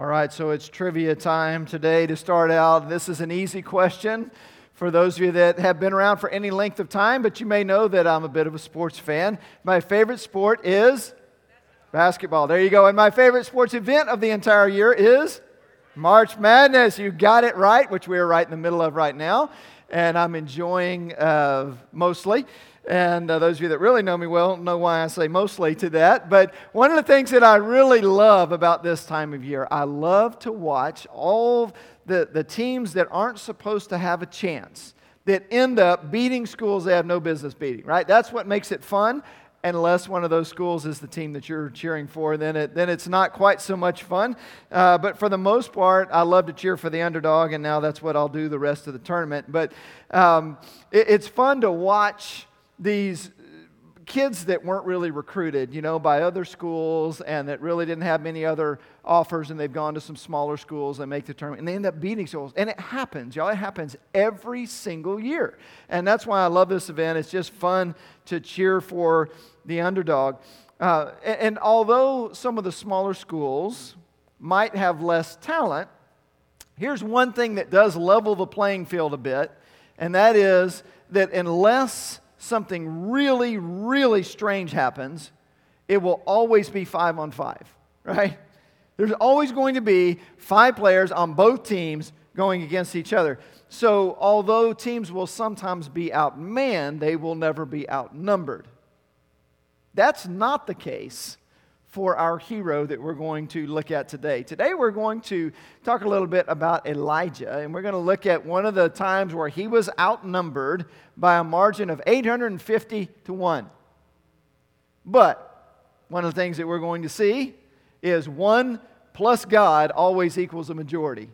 All right, so it's trivia time today to start out. This is an easy question for those of you that have been around for any length of time, but you may know that I'm a bit of a sports fan. My favorite sport is basketball. There you go. And my favorite sports event of the entire year is March Madness. You got it right, which we are right in the middle of right now. And I'm enjoying uh, mostly. And uh, those of you that really know me well know why I say mostly to that. But one of the things that I really love about this time of year, I love to watch all the, the teams that aren't supposed to have a chance that end up beating schools they have no business beating, right? That's what makes it fun. Unless one of those schools is the team that you're cheering for, then, it, then it's not quite so much fun. Uh, but for the most part, I love to cheer for the underdog, and now that's what I'll do the rest of the tournament. But um, it, it's fun to watch these kids that weren't really recruited, you know, by other schools and that really didn't have many other offers and they've gone to some smaller schools and make the tournament and they end up beating schools. And it happens, y'all. It happens every single year. And that's why I love this event. It's just fun to cheer for the underdog. Uh, and, and although some of the smaller schools might have less talent, here's one thing that does level the playing field a bit, and that is that unless something really, really strange happens, it will always be five on five, right? There's always going to be five players on both teams going against each other. So, although teams will sometimes be outmanned, they will never be outnumbered. That's not the case for our hero that we're going to look at today. Today, we're going to talk a little bit about Elijah, and we're going to look at one of the times where he was outnumbered by a margin of 850 to 1. But one of the things that we're going to see is one plus God always equals a majority.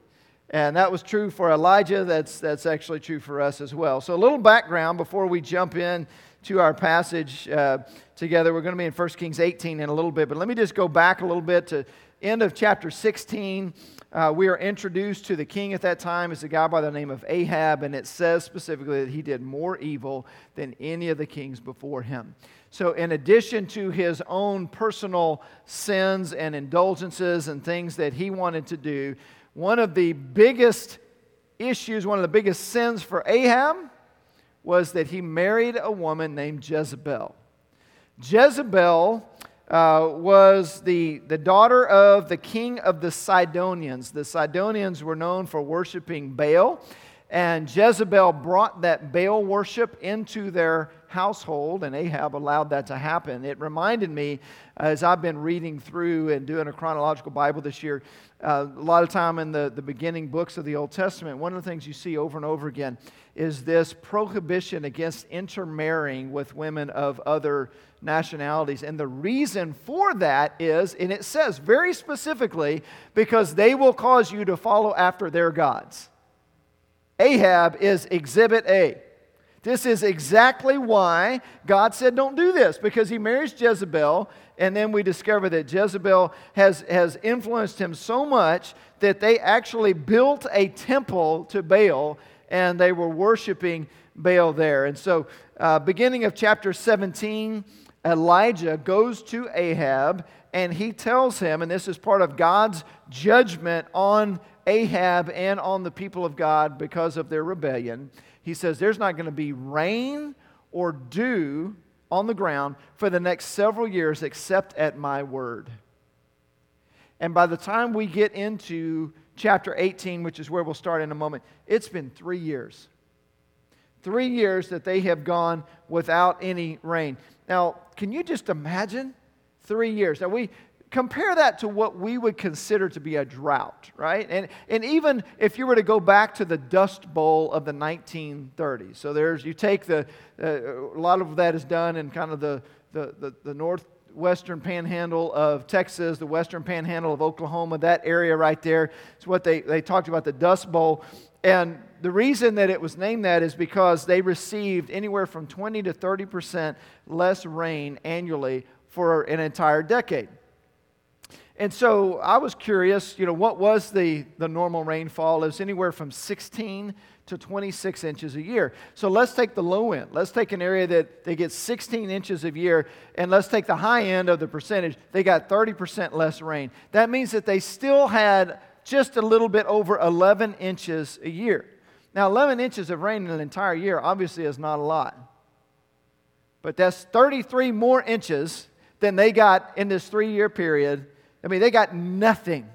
And that was true for Elijah. That's, that's actually true for us as well. So, a little background before we jump in to our passage uh, together. We're going to be in 1 Kings 18 in a little bit, but let me just go back a little bit to end of chapter 16. Uh, we are introduced to the king at that time as a guy by the name of Ahab, and it says specifically that he did more evil than any of the kings before him. So, in addition to his own personal sins and indulgences and things that he wanted to do, one of the biggest issues, one of the biggest sins for Ahab was that he married a woman named Jezebel. Jezebel uh, was the, the daughter of the king of the Sidonians. The Sidonians were known for worshiping Baal, and Jezebel brought that Baal worship into their household, and Ahab allowed that to happen. It reminded me, as I've been reading through and doing a chronological Bible this year, uh, a lot of time in the, the beginning books of the Old Testament, one of the things you see over and over again is this prohibition against intermarrying with women of other nationalities. And the reason for that is, and it says very specifically, because they will cause you to follow after their gods. Ahab is exhibit A. This is exactly why God said, Don't do this, because he marries Jezebel, and then we discover that Jezebel has, has influenced him so much that they actually built a temple to Baal, and they were worshiping Baal there. And so, uh, beginning of chapter 17, Elijah goes to Ahab and he tells him, and this is part of God's judgment on Ahab and on the people of God because of their rebellion he says there's not going to be rain or dew on the ground for the next several years except at my word. And by the time we get into chapter 18, which is where we'll start in a moment, it's been three years. Three years that they have gone without any rain. Now, can you just imagine? Three years. Now, we, compare that to what we would consider to be a drought, right? And, and even if you were to go back to the Dust Bowl of the 1930s, so there's, you take the, uh, a lot of that is done in kind of the, the, the, the northwestern panhandle of Texas, the western panhandle of Oklahoma, that area right there. It's what they, they talked about the Dust Bowl. And the reason that it was named that is because they received anywhere from 20 to 30% less rain annually for an entire decade. And so I was curious, you know, what was the, the normal rainfall? It was anywhere from 16 to 26 inches a year. So let's take the low end. Let's take an area that they get 16 inches a year, and let's take the high end of the percentage. They got 30% less rain. That means that they still had just a little bit over 11 inches a year. Now, 11 inches of rain in an entire year obviously is not a lot. But that's 33 more inches than they got in this three year period I mean, they got nothing.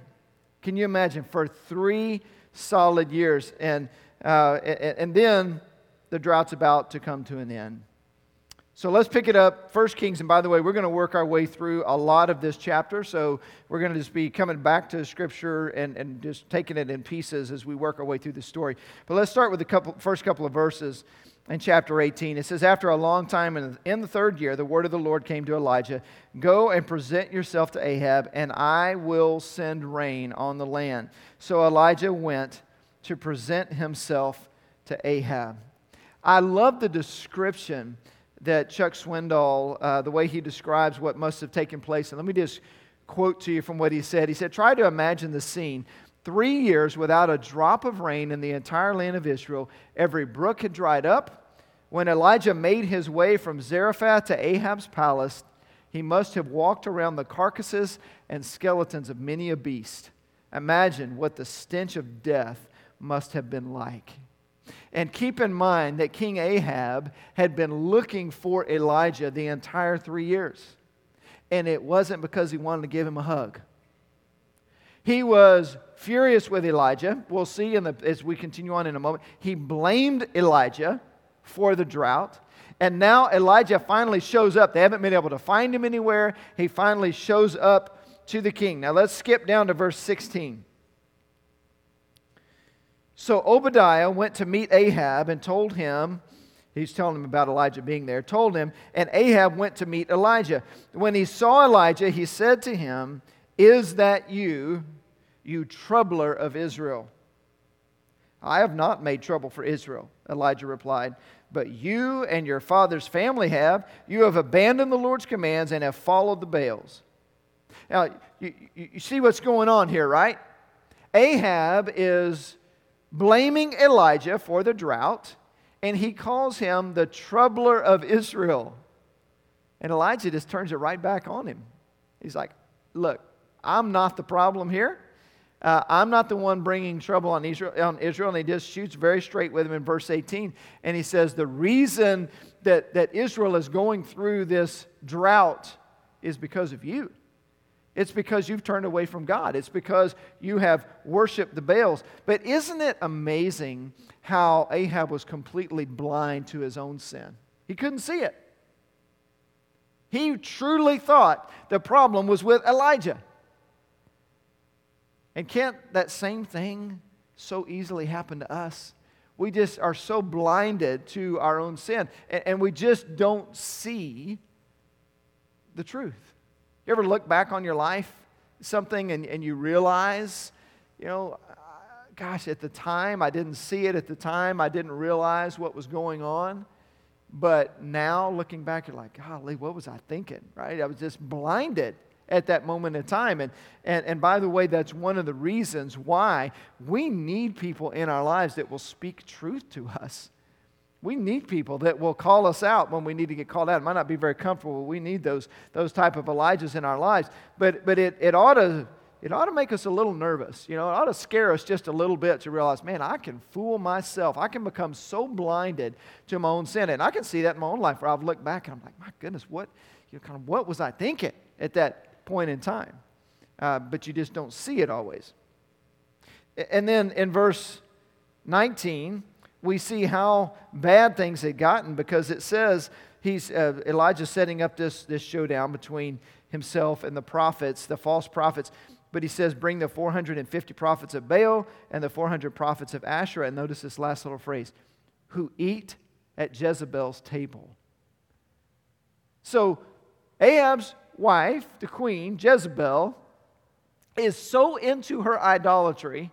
Can you imagine? For three solid years. And, uh, and, then the drought's about to come to an end. So let's pick it up. First Kings, and by the way, we're going to work our way through a lot of this chapter. So we're going to just be coming back to Scripture and, and just taking it in pieces as we work our way through the story. But let's start with the couple, first couple of verses in chapter 18. It says, After a long time, in the third year, the word of the Lord came to Elijah Go and present yourself to Ahab, and I will send rain on the land. So Elijah went to present himself to Ahab. I love the description that Chuck Swindoll, uh, the way he describes what must have taken place. And let me just quote to you from what he said. He said, Try to imagine the scene. Three years without a drop of rain in the entire land of Israel. Every brook had dried up. When Elijah made his way from Zarephath to Ahab's palace, he must have walked around the carcasses and skeletons of many a beast. Imagine what the stench of death must have been like. And keep in mind that King Ahab had been looking for Elijah the entire three years. And it wasn't because he wanted to give him a hug. He was furious with Elijah. We'll see the, as we continue on in a moment. He blamed Elijah for the drought. And now Elijah finally shows up. They haven't been able to find him anywhere. He finally shows up to the king. Now let's skip down to verse 16. So Obadiah went to meet Ahab and told him, he's telling him about Elijah being there, told him, and Ahab went to meet Elijah. When he saw Elijah, he said to him, is that you, you troubler of Israel? I have not made trouble for Israel, Elijah replied, but you and your father's family have. You have abandoned the Lord's commands and have followed the Baals. Now, you, you see what's going on here, right? Ahab is blaming Elijah for the drought, and he calls him the troubler of Israel. And Elijah just turns it right back on him. He's like, Look, I'm not the problem here. Uh, I'm not the one bringing trouble on Israel, on Israel. And he just shoots very straight with him in verse 18. And he says, The reason that, that Israel is going through this drought is because of you. It's because you've turned away from God. It's because you have worshiped the Baals. But isn't it amazing how Ahab was completely blind to his own sin? He couldn't see it. He truly thought the problem was with Elijah. And can't that same thing so easily happen to us? We just are so blinded to our own sin, and, and we just don't see the truth. You ever look back on your life, something, and, and you realize, you know, gosh, at the time, I didn't see it at the time, I didn't realize what was going on. But now, looking back, you're like, golly, what was I thinking, right? I was just blinded at that moment in time. And, and, and by the way, that's one of the reasons why we need people in our lives that will speak truth to us. We need people that will call us out when we need to get called out. It might not be very comfortable, we need those, those type of Elijahs in our lives. But, but it, it, ought to, it ought to make us a little nervous. You know, it ought to scare us just a little bit to realize, man, I can fool myself. I can become so blinded to my own sin. And I can see that in my own life where I've looked back and I'm like, my goodness, what, you know, kind of, what was I thinking at that point in time. Uh, but you just don't see it always. And then in verse 19, we see how bad things had gotten because it says he's uh, Elijah setting up this, this showdown between himself and the prophets, the false prophets. But he says, Bring the 450 prophets of Baal and the 400 prophets of Asherah. And notice this last little phrase who eat at Jezebel's table. So Ahab's wife, the queen, Jezebel, is so into her idolatry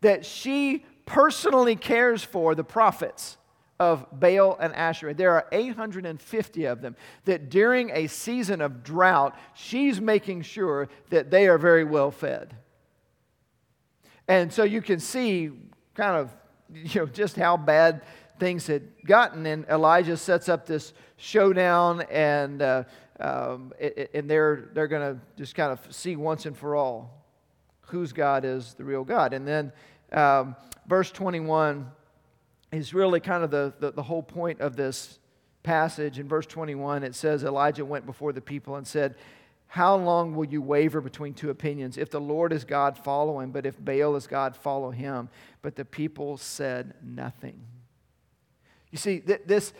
that she personally cares for the prophets of Baal and Asherah. There are 850 of them that during a season of drought, she's making sure that they are very well fed. And so you can see kind of you know just how bad things had gotten and Elijah sets up this showdown and uh, um, and they're they're going to just kind of see once and for all whose God is the real God. And then um, verse 21 is really kind of the, the, the whole point of this passage. In verse 21, it says, Elijah went before the people and said, How long will you waver between two opinions? If the Lord is God, follow him, but if Baal is God, follow him. But the people said nothing. You see, this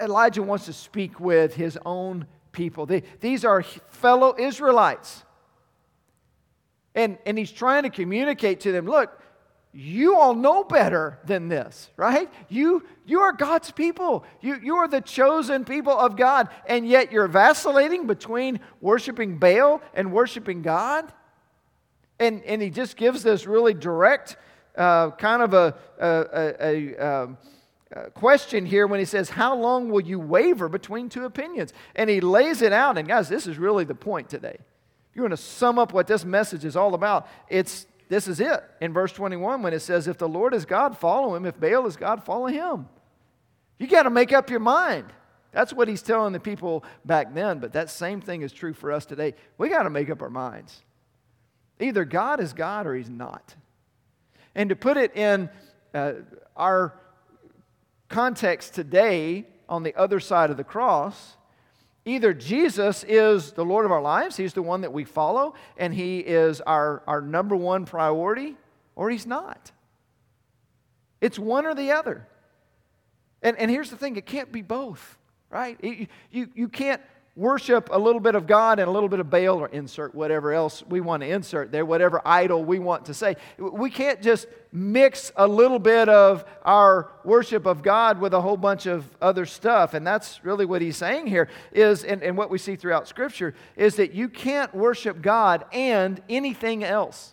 Elijah wants to speak with his own people. They, these are fellow Israelites. And, and he's trying to communicate to them look, you all know better than this, right? You, you are God's people. You, you are the chosen people of God, and yet you're vacillating between worshiping Baal and worshiping God. And, and he just gives this really direct uh, kind of a, a, a, a um, uh, question here when he says, How long will you waver between two opinions? And he lays it out. And guys, this is really the point today. If you want to sum up what this message is all about, it's this is it in verse 21 when it says, If the Lord is God, follow him. If Baal is God, follow him. You got to make up your mind. That's what he's telling the people back then, but that same thing is true for us today. We got to make up our minds. Either God is God or he's not. And to put it in uh, our context today, on the other side of the cross, Either Jesus is the Lord of our lives, He's the one that we follow, and He is our, our number one priority, or He's not. It's one or the other. And, and here's the thing it can't be both, right? You, you, you can't worship a little bit of God and a little bit of Baal, or insert whatever else we want to insert there, whatever idol we want to say. We can't just mix a little bit of our worship of God with a whole bunch of other stuff. And that's really what he's saying here is, and, and what we see throughout Scripture, is that you can't worship God and anything else.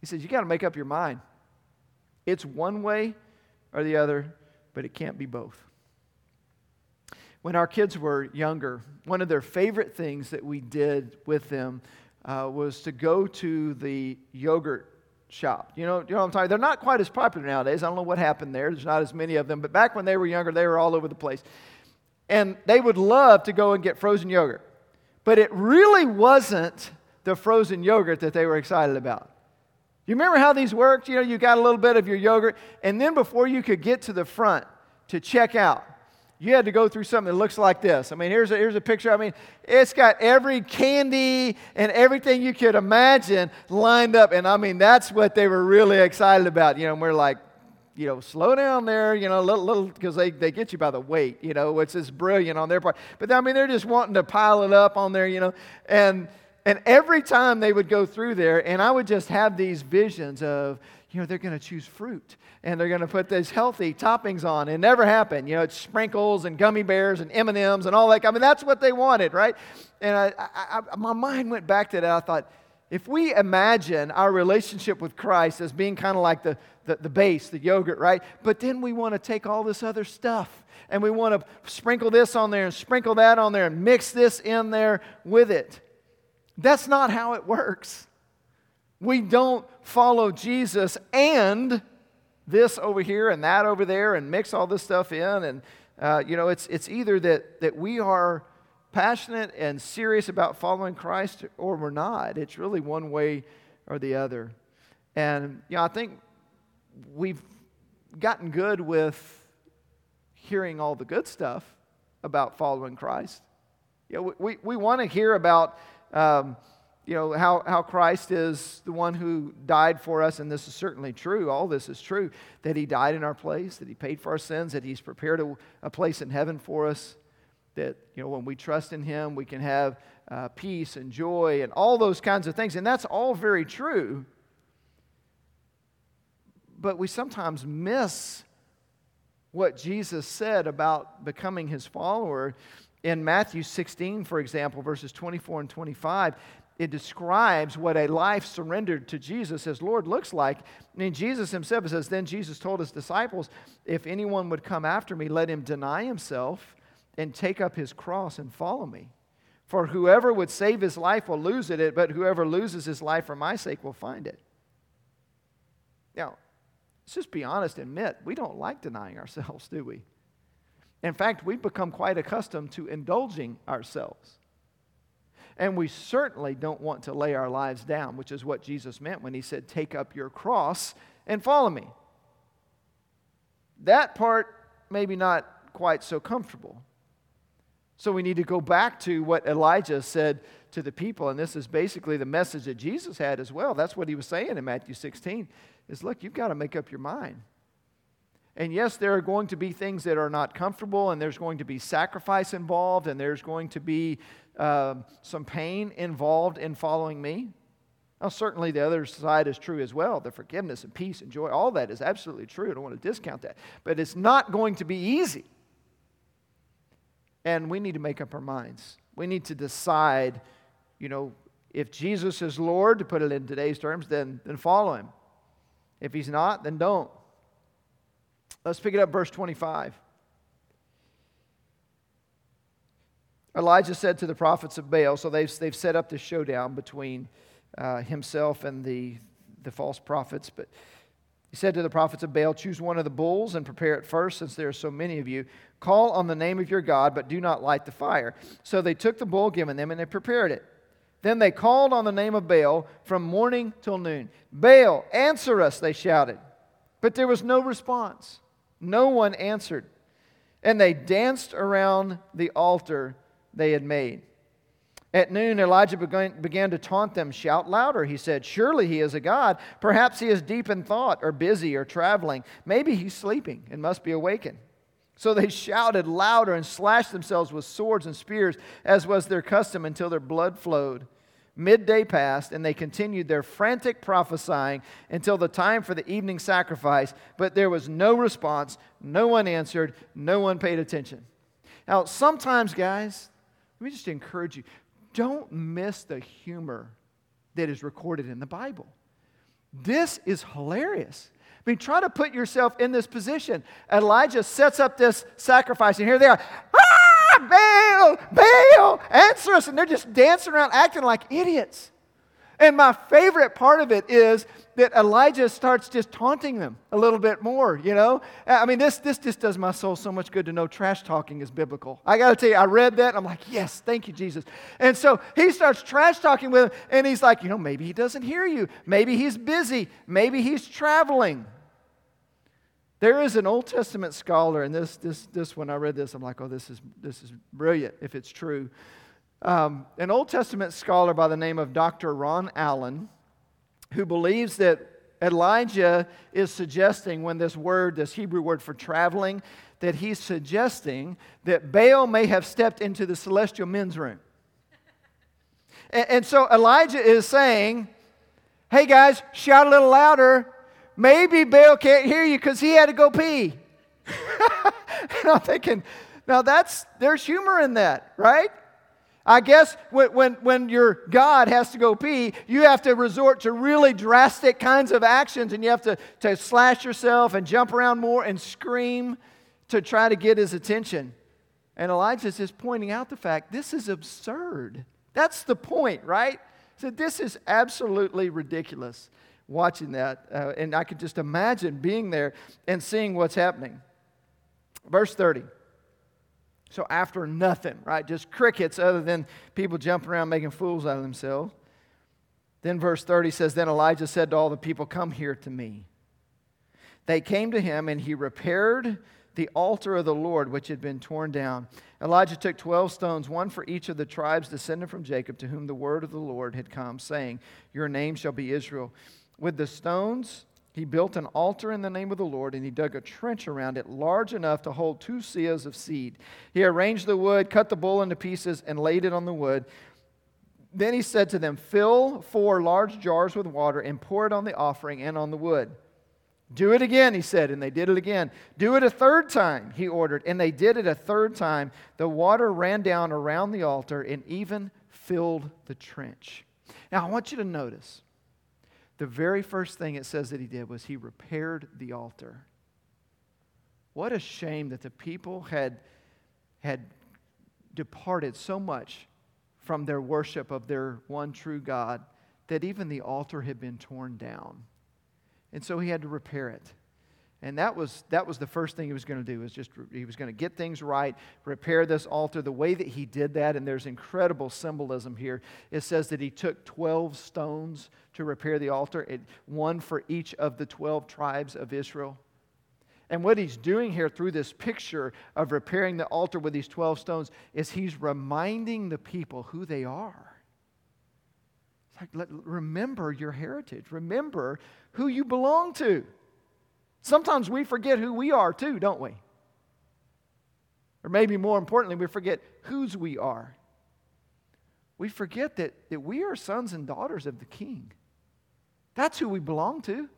He says, you got to make up your mind. It's one way or the other, but it can't be both. When our kids were younger, one of their favorite things that we did with them uh, was to go to the yogurt shop. You know, you know what I'm talking They're not quite as popular nowadays. I don't know what happened there. There's not as many of them. But back when they were younger, they were all over the place. And they would love to go and get frozen yogurt. But it really wasn't the frozen yogurt that they were excited about. You remember how these worked? You know, you got a little bit of your yogurt, and then before you could get to the front to check out, you had to go through something that looks like this. I mean, here's a, here's a picture. I mean, it's got every candy and everything you could imagine lined up. And I mean, that's what they were really excited about. You know, we're like, you know, slow down there, you know, little, little, because they, they get you by the weight, you know, which is brilliant on their part. But I mean, they're just wanting to pile it up on there, you know. And, and every time they would go through there, and I would just have these visions of, you know, they're going to choose fruit and they're going to put those healthy toppings on. It never happened. You know, it's sprinkles and gummy bears and M&Ms and all that. I mean, that's what they wanted, right? And I, I, I, my mind went back to that. I thought, if we imagine our relationship with Christ as being kind of like the, the, the base, the yogurt, right? But then we want to take all this other stuff and we want to sprinkle this on there and sprinkle that on there and mix this in there with it. That's not how it works. We don't follow Jesus and this over here and that over there and mix all this stuff in. And, uh, you know, it's, it's either that, that we are passionate and serious about following Christ or we're not. It's really one way or the other. And, you know, I think we've gotten good with hearing all the good stuff about following Christ. You know, we, we want to hear about. Um, you know, how, how Christ is the one who died for us, and this is certainly true. All this is true that He died in our place, that He paid for our sins, that He's prepared a, a place in heaven for us, that, you know, when we trust in Him, we can have uh, peace and joy and all those kinds of things. And that's all very true. But we sometimes miss what Jesus said about becoming His follower. In Matthew 16, for example, verses 24 and 25, it describes what a life surrendered to Jesus as Lord looks like. I mean, Jesus himself says, Then Jesus told his disciples, If anyone would come after me, let him deny himself and take up his cross and follow me. For whoever would save his life will lose it, but whoever loses his life for my sake will find it. Now, let's just be honest and admit, we don't like denying ourselves, do we? In fact, we've become quite accustomed to indulging ourselves. And we certainly don't want to lay our lives down, which is what Jesus meant when he said, Take up your cross and follow me. That part, maybe not quite so comfortable. So we need to go back to what Elijah said to the people, and this is basically the message that Jesus had as well. That's what he was saying in Matthew 16 is look, you've got to make up your mind. And yes, there are going to be things that are not comfortable, and there's going to be sacrifice involved, and there's going to be uh, some pain involved in following me. Now, certainly the other side is true as well. The forgiveness and peace and joy, all that is absolutely true. I don't want to discount that. But it's not going to be easy. And we need to make up our minds. We need to decide, you know, if Jesus is Lord, to put it in today's terms, then, then follow him. If he's not, then don't. Let's pick it up, verse 25. Elijah said to the prophets of Baal, so they've, they've set up this showdown between uh, himself and the, the false prophets. But he said to the prophets of Baal, Choose one of the bulls and prepare it first, since there are so many of you. Call on the name of your God, but do not light the fire. So they took the bull given them and they prepared it. Then they called on the name of Baal from morning till noon. Baal, answer us, they shouted. But there was no response. No one answered. And they danced around the altar they had made. At noon, Elijah began, to taunt them. Shout louder, he said. Surely he is a God. Perhaps he is deep in thought, or busy, or traveling. Maybe he's sleeping and must be awakened. So they shouted louder and slashed themselves with swords and spears, as was their custom, until their blood flowed. Midday passed, and they continued their frantic prophesying until the time for the evening sacrifice, but there was no response. No one answered. No one paid attention. Now, sometimes, guys, let me just encourage you don't miss the humor that is recorded in the Bible. This is hilarious. I mean, try to put yourself in this position. Elijah sets up this sacrifice, and here they are. Ah, Baal, Baal, answer us. And they're just dancing around, acting like idiots. And my favorite part of it is that Elijah starts just taunting them a little bit more, you know? I mean, this, this just does my soul so much good to know trash talking is biblical. I got to tell you, I read that I'm like, yes, thank you, Jesus. And so he starts trash talking with him and he's like, you know, maybe he doesn't hear you. Maybe he's busy. Maybe he's traveling. There is an Old Testament scholar, and this, this, this when I read this, I'm like, oh, this is, this is brilliant if it's true. Um, an Old Testament scholar by the name of Dr. Ron Allen, who believes that Elijah is suggesting, when this word, this Hebrew word for traveling, that he's suggesting that Baal may have stepped into the celestial men's room. and, and so Elijah is saying, hey guys, shout a little louder. Maybe Baal can't hear you because he had to go pee. and I'm thinking, now that's, there's humor in that, right? I guess when, when, when your God has to go pee, you have to resort to really drastic kinds of actions and you have to, to slash yourself and jump around more and scream to try to get his attention. And Elijah is just pointing out the fact this is absurd. That's the point, right? So this is absolutely ridiculous watching that. Uh, and I could just imagine being there and seeing what's happening. Verse 30. So after nothing, right? Just crickets other than people jumping around making fools out of themselves. Then verse 30 says, Then Elijah said to all the people, Come here to me. They came to him, and he repaired the altar of the Lord, which had been torn down. Elijah took 12 stones, one for each of the tribes descended from Jacob, to whom the word of the Lord had come, saying, Your name shall be Israel. With the stones, he built an altar in the name of the Lord, and he dug a trench around it large enough to hold two seahs of seed. He arranged the wood, cut the bull into pieces, and laid it on the wood. Then he said to them, Fill four large jars with water and pour it on the offering and on the wood. Do it again, he said, and they did it again. Do it a third time, he ordered, and they did it a third time. The water ran down around the altar and even filled the trench. Now, I want you to notice the very first thing it says that he did was he repaired the altar. What a shame that the people had, had departed so much from their worship of their one true God that even the altar had been torn down. And so he had to repair it. And that was, that was the first thing he was going to do, was just he was going to get things right, repair this altar. The way that he did that, and there's incredible symbolism here, it says that he took 12 stones to repair the altar, it, one for each of the 12 tribes of Israel. And what he's doing here through this picture of repairing the altar with these 12 stones is he's reminding the people who they are. It's like, let, remember your heritage, remember who you belong to. Sometimes we forget who we are too, don't we? Or maybe more importantly, we forget whose we are. We forget that, that we are sons and daughters of the King. That's who we belong to.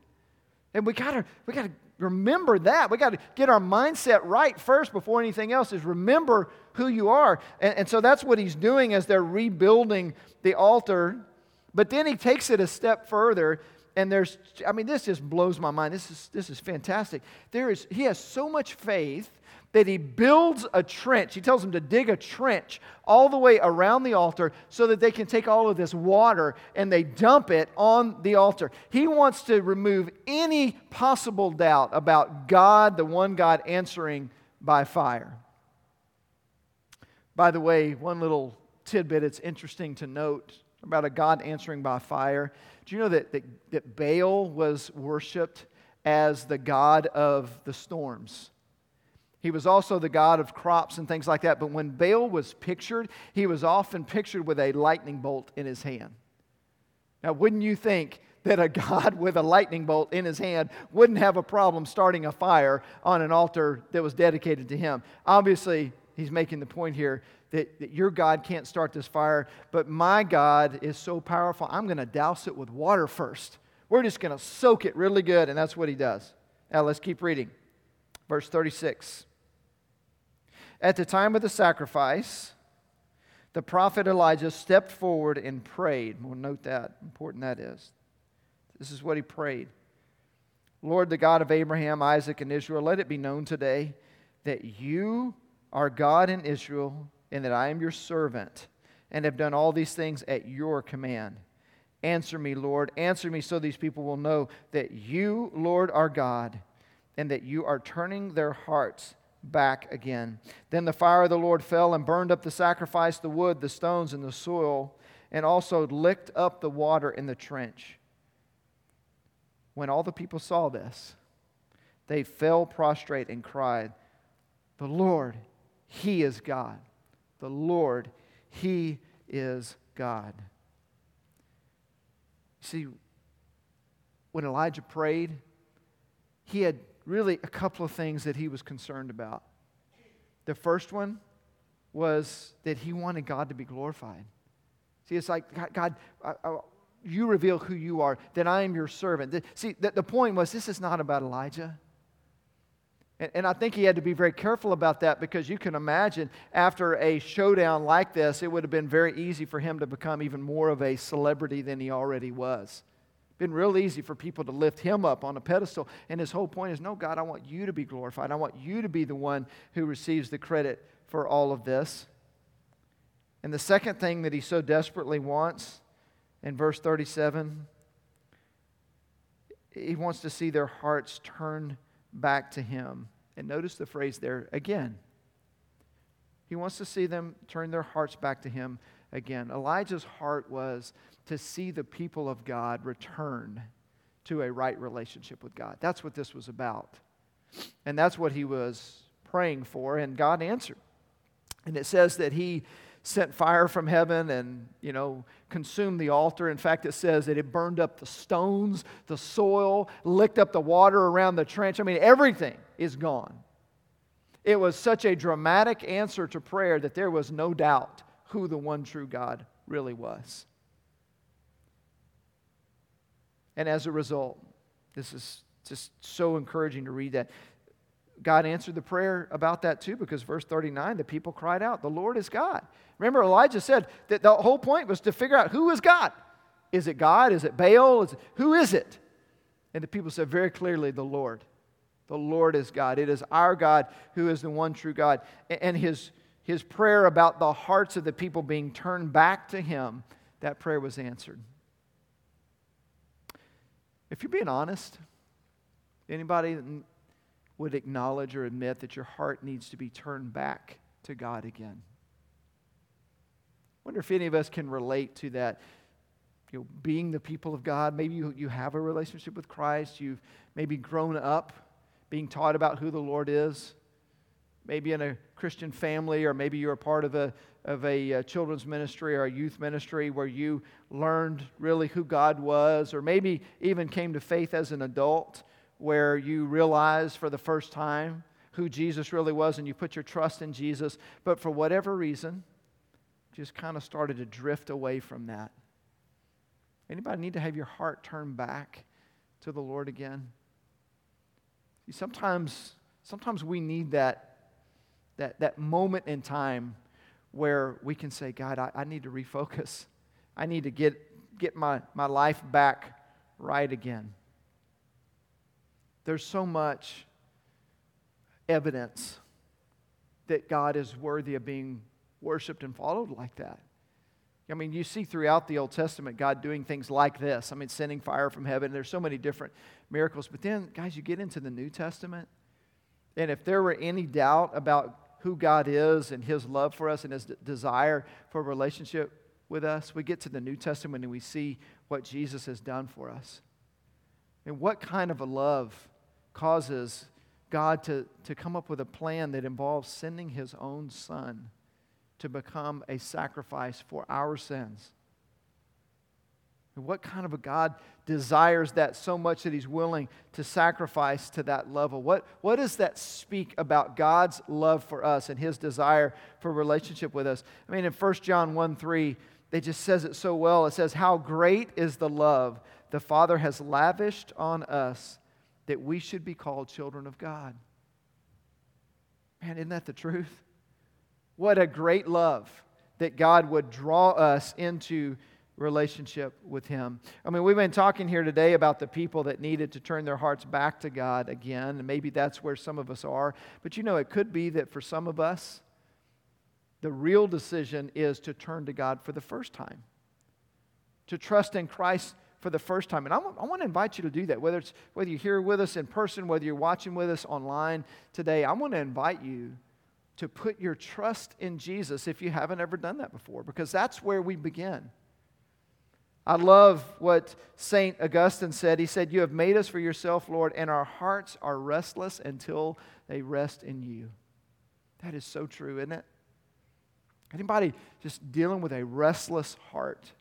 And we gotta, we gotta remember that. We gotta get our mindset right first before anything else is remember who you are. And, and so that's what he's doing as they're rebuilding the altar. But then he takes it a step further and there's i mean this just blows my mind. This is this is fantastic. There is he has so much faith that he builds a trench. He tells them to dig a trench all the way around the altar so that they can take all of this water and they dump it on the altar. He wants to remove any possible doubt about god the one god answering by fire. By the way one little tidbit it's interesting to note about a god answering by fire do you know that, that, that Baal was worshiped as the god of the storms? He was also the god of crops and things like that. But when Baal was pictured, he was often pictured with a lightning bolt in his hand. Now, wouldn't you think that a God with a lightning bolt in his hand wouldn't have a problem starting a fire on an altar that was dedicated to him? Obviously, he's making the point here that, that your God can't start this fire, but my God is so powerful, I'm going to douse it with water first. We're just going to soak it really good, and that's what he does. Now let's keep reading. Verse 36. At the time of the sacrifice, the prophet Elijah stepped forward and prayed. We'll note that, important that is. This is what he prayed Lord, the God of Abraham, Isaac, and Israel, let it be known today that you are God in Israel and that I am your servant and have done all these things at your command. Answer me, Lord. Answer me so these people will know that you, Lord, are God and that you are turning their hearts back again. Then the fire of the Lord fell and burned up the sacrifice, the wood, the stones, and the soil, and also licked up the water in the trench. When all the people saw this, they fell prostrate and cried, The Lord, He is God the Lord. He is God. See, when Elijah prayed, he had really a couple of things that he was concerned about. The first one was that he wanted God to be glorified. See, it's like, God, God I, I, you reveal who you are, that I am your servant. See, the, the point was this is not about Elijah. And, and I think he had to be very careful about that because you can imagine after a showdown like this, it would have been very easy for him to become even more of a celebrity than he already was. Been real easy for people to lift him up on a pedestal. And his whole point is no, God, I want you to be glorified. I want you to be the one who receives the credit for all of this. And the second thing that he so desperately wants in verse 37, he wants to see their hearts turn back to Him. And notice the phrase there again. He wants to see them turn their hearts back to Him again. Elijah's heart was to see the people of God return to a right relationship with God. That's what this was about. And that's what he was praying for, and God answered. And it says that he sent fire from heaven and, you know, consumed the altar. In fact, it says that it burned up the stones, the soil, licked up the water around the trench. I mean, everything is gone. It was such a dramatic answer to prayer that there was no doubt who the one true God really was. And as a result, this is just so encouraging to read that. God answered the prayer about that too because verse 39, the people cried out, The Lord is God. Remember, Elijah said that the whole point was to figure out who is God. Is it God? Is it Baal? Is it, who is it? And the people said very clearly, The Lord. The Lord is God. It is our God who is the one true God. And his, his prayer about the hearts of the people being turned back to Him, that prayer was answered. If you're being honest, anybody would acknowledge or admit that your heart needs to be turned back to God again. I wonder if any of us can relate to that. You know, being the people of God, maybe you, you have a relationship with Christ, you've maybe grown up being taught about who the Lord is, maybe in a Christian family, or maybe you're a part of a, of a, a uh, children's ministry or a youth ministry where you learned really who God was, or maybe even came to faith as an adult where you realized for the first time who Jesus really was and you put your trust in Jesus, but for whatever reason, just kind of started to drift away from that. Anybody need to have your heart turned back to the Lord again? See, sometimes, sometimes we need that, that, that moment in time where we can say, God, I, I need to refocus. I need to get, get my, my life back right again. There's so much evidence that God is worthy of being worshiped and followed like that. I mean, you see throughout the Old Testament God doing things like this. I mean, sending fire from heaven. There's so many different miracles. But then, guys, you get into the New Testament, and if there were any doubt about who God is and his love for us and his desire for a relationship with us, we get to the New Testament and we see what Jesus has done for us. And what kind of a love causes God to, to come up with a plan that involves sending his own son to become a sacrifice for our sins. And what kind of a God desires that so much that he's willing to sacrifice to that level? What, what does that speak about God's love for us and his desire for relationship with us? I mean, in 1 John 1 3, it just says it so well. It says, How great is the love the Father has lavished on us that we should be called children of God. Man, isn't that the truth? What a great love that God would draw us into relationship with Him. I mean, we've been talking here today about the people that needed to turn their hearts back to God again, and maybe that's where some of us are. But you know, it could be that for some of us, the real decision is to turn to God for the first time, to trust in Christ for the first time. And I want, I want to invite you to do that, whether, it's, whether you're here with us in person, whether you're watching with us online today. I want to invite you to put your trust in Jesus if you haven't ever done that before, because that's where we begin. I love what St. Augustine said. He said, You have made us for yourself, Lord, and our hearts are restless until they rest in you. That is so true, isn't it? Anybody just dealing with a restless heart?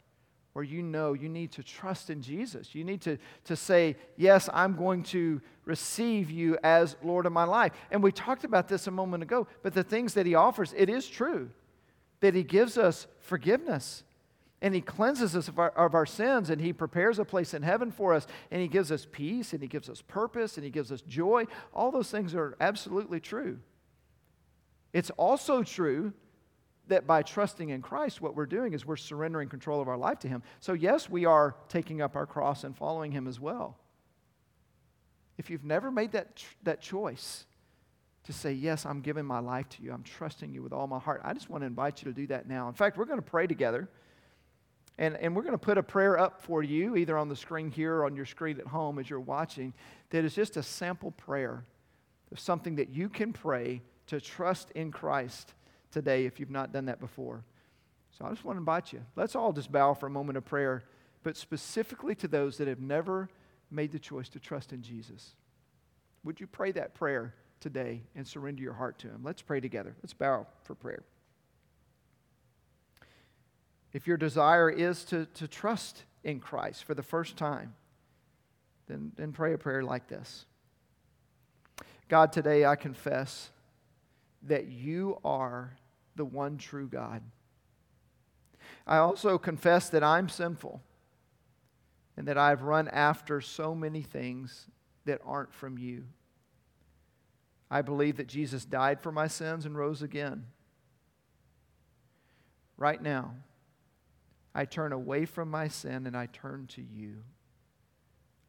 Where you know you need to trust in Jesus. You need to, to say, Yes, I'm going to receive you as Lord of my life. And we talked about this a moment ago, but the things that He offers, it is true that He gives us forgiveness. And he cleanses us of our, of our sins, and he prepares a place in heaven for us, and he gives us peace, and he gives us purpose, and he gives us joy. All those things are absolutely true. It's also true that by trusting in Christ, what we're doing is we're surrendering control of our life to Him. So, yes, we are taking up our cross and following Him as well. If you've never made that, that choice to say, Yes, I'm giving my life to you, I'm trusting you with all my heart, I just want to invite you to do that now. In fact, we're going to pray together. And, and we're going to put a prayer up for you, either on the screen here or on your screen at home as you're watching, that is just a sample prayer of something that you can pray to trust in Christ today if you've not done that before. So I just want to invite you. Let's all just bow for a moment of prayer, but specifically to those that have never made the choice to trust in Jesus. Would you pray that prayer today and surrender your heart to Him? Let's pray together. Let's bow for prayer. If your desire is to, to trust in Christ for the first time, then, then pray a prayer like this God, today I confess that you are the one true God. I also confess that I'm sinful and that I've run after so many things that aren't from you. I believe that Jesus died for my sins and rose again. Right now, I turn away from my sin and I turn to you.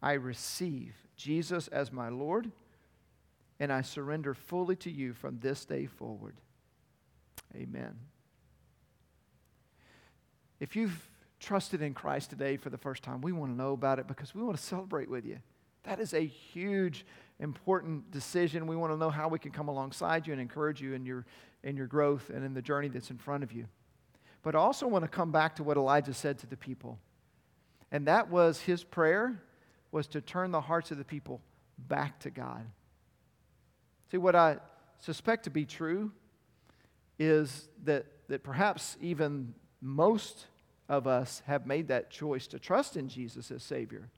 I receive Jesus as my Lord and I surrender fully to you from this day forward. Amen. If you've trusted in Christ today for the first time, we want to know about it because we want to celebrate with you. That is a huge, important decision. We want to know how we can come alongside you and encourage you in your, in your growth and in the journey that's in front of you. But I also want to come back to what Elijah said to the people. And that was his prayer was to turn the hearts of the people back to God. See, what I suspect to be true is that, that perhaps even most of us have made that choice to trust in Jesus as Savior.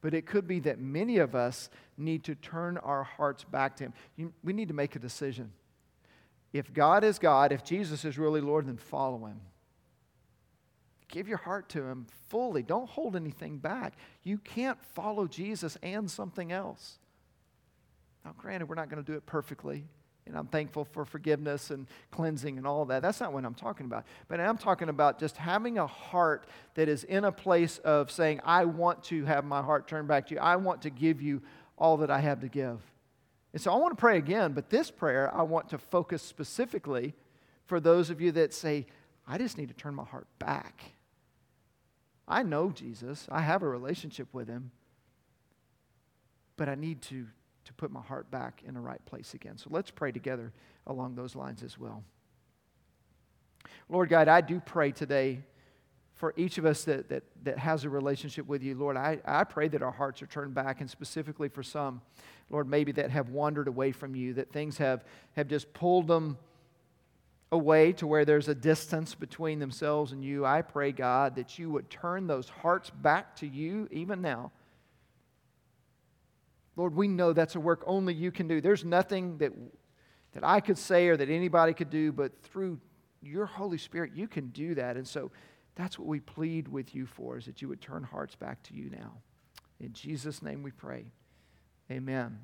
But it could be that many of us need to turn our hearts back to Him. We need to make a decision. If God is God, if Jesus is really Lord, then follow Him. Give your heart to Him fully. Don't hold anything back. You can't follow Jesus and something else. Now, granted, we're not going to do it perfectly. And I'm thankful for forgiveness and cleansing and all that. That's not what I'm talking about. But I'm talking about just having a heart that is in a place of saying, I want to have my heart turned back to you. I want to give you all that I have to give. And so I want to pray again, but this prayer I want to focus specifically for those of you that say, I just need to turn my heart back. I know Jesus, I have a relationship with him, but I need to to put my heart back in the right place again. So let's pray together along those lines as well. Lord God, I do pray today for each of us that, that, that has a relationship with you, Lord, I, I pray that our hearts are turned back, and specifically for some, Lord, maybe that have wandered away from you, that things have, have just pulled them away to where there's a distance between themselves and you. I pray, God, that you would turn those hearts back to you even now. Lord, we know that's a work only you can do. There's nothing that, that I could say or that anybody could do, but through your Holy Spirit, you can do that. And so that's what we plead with you for, is that you would turn hearts back to you now. In Jesus' name we pray. Amen.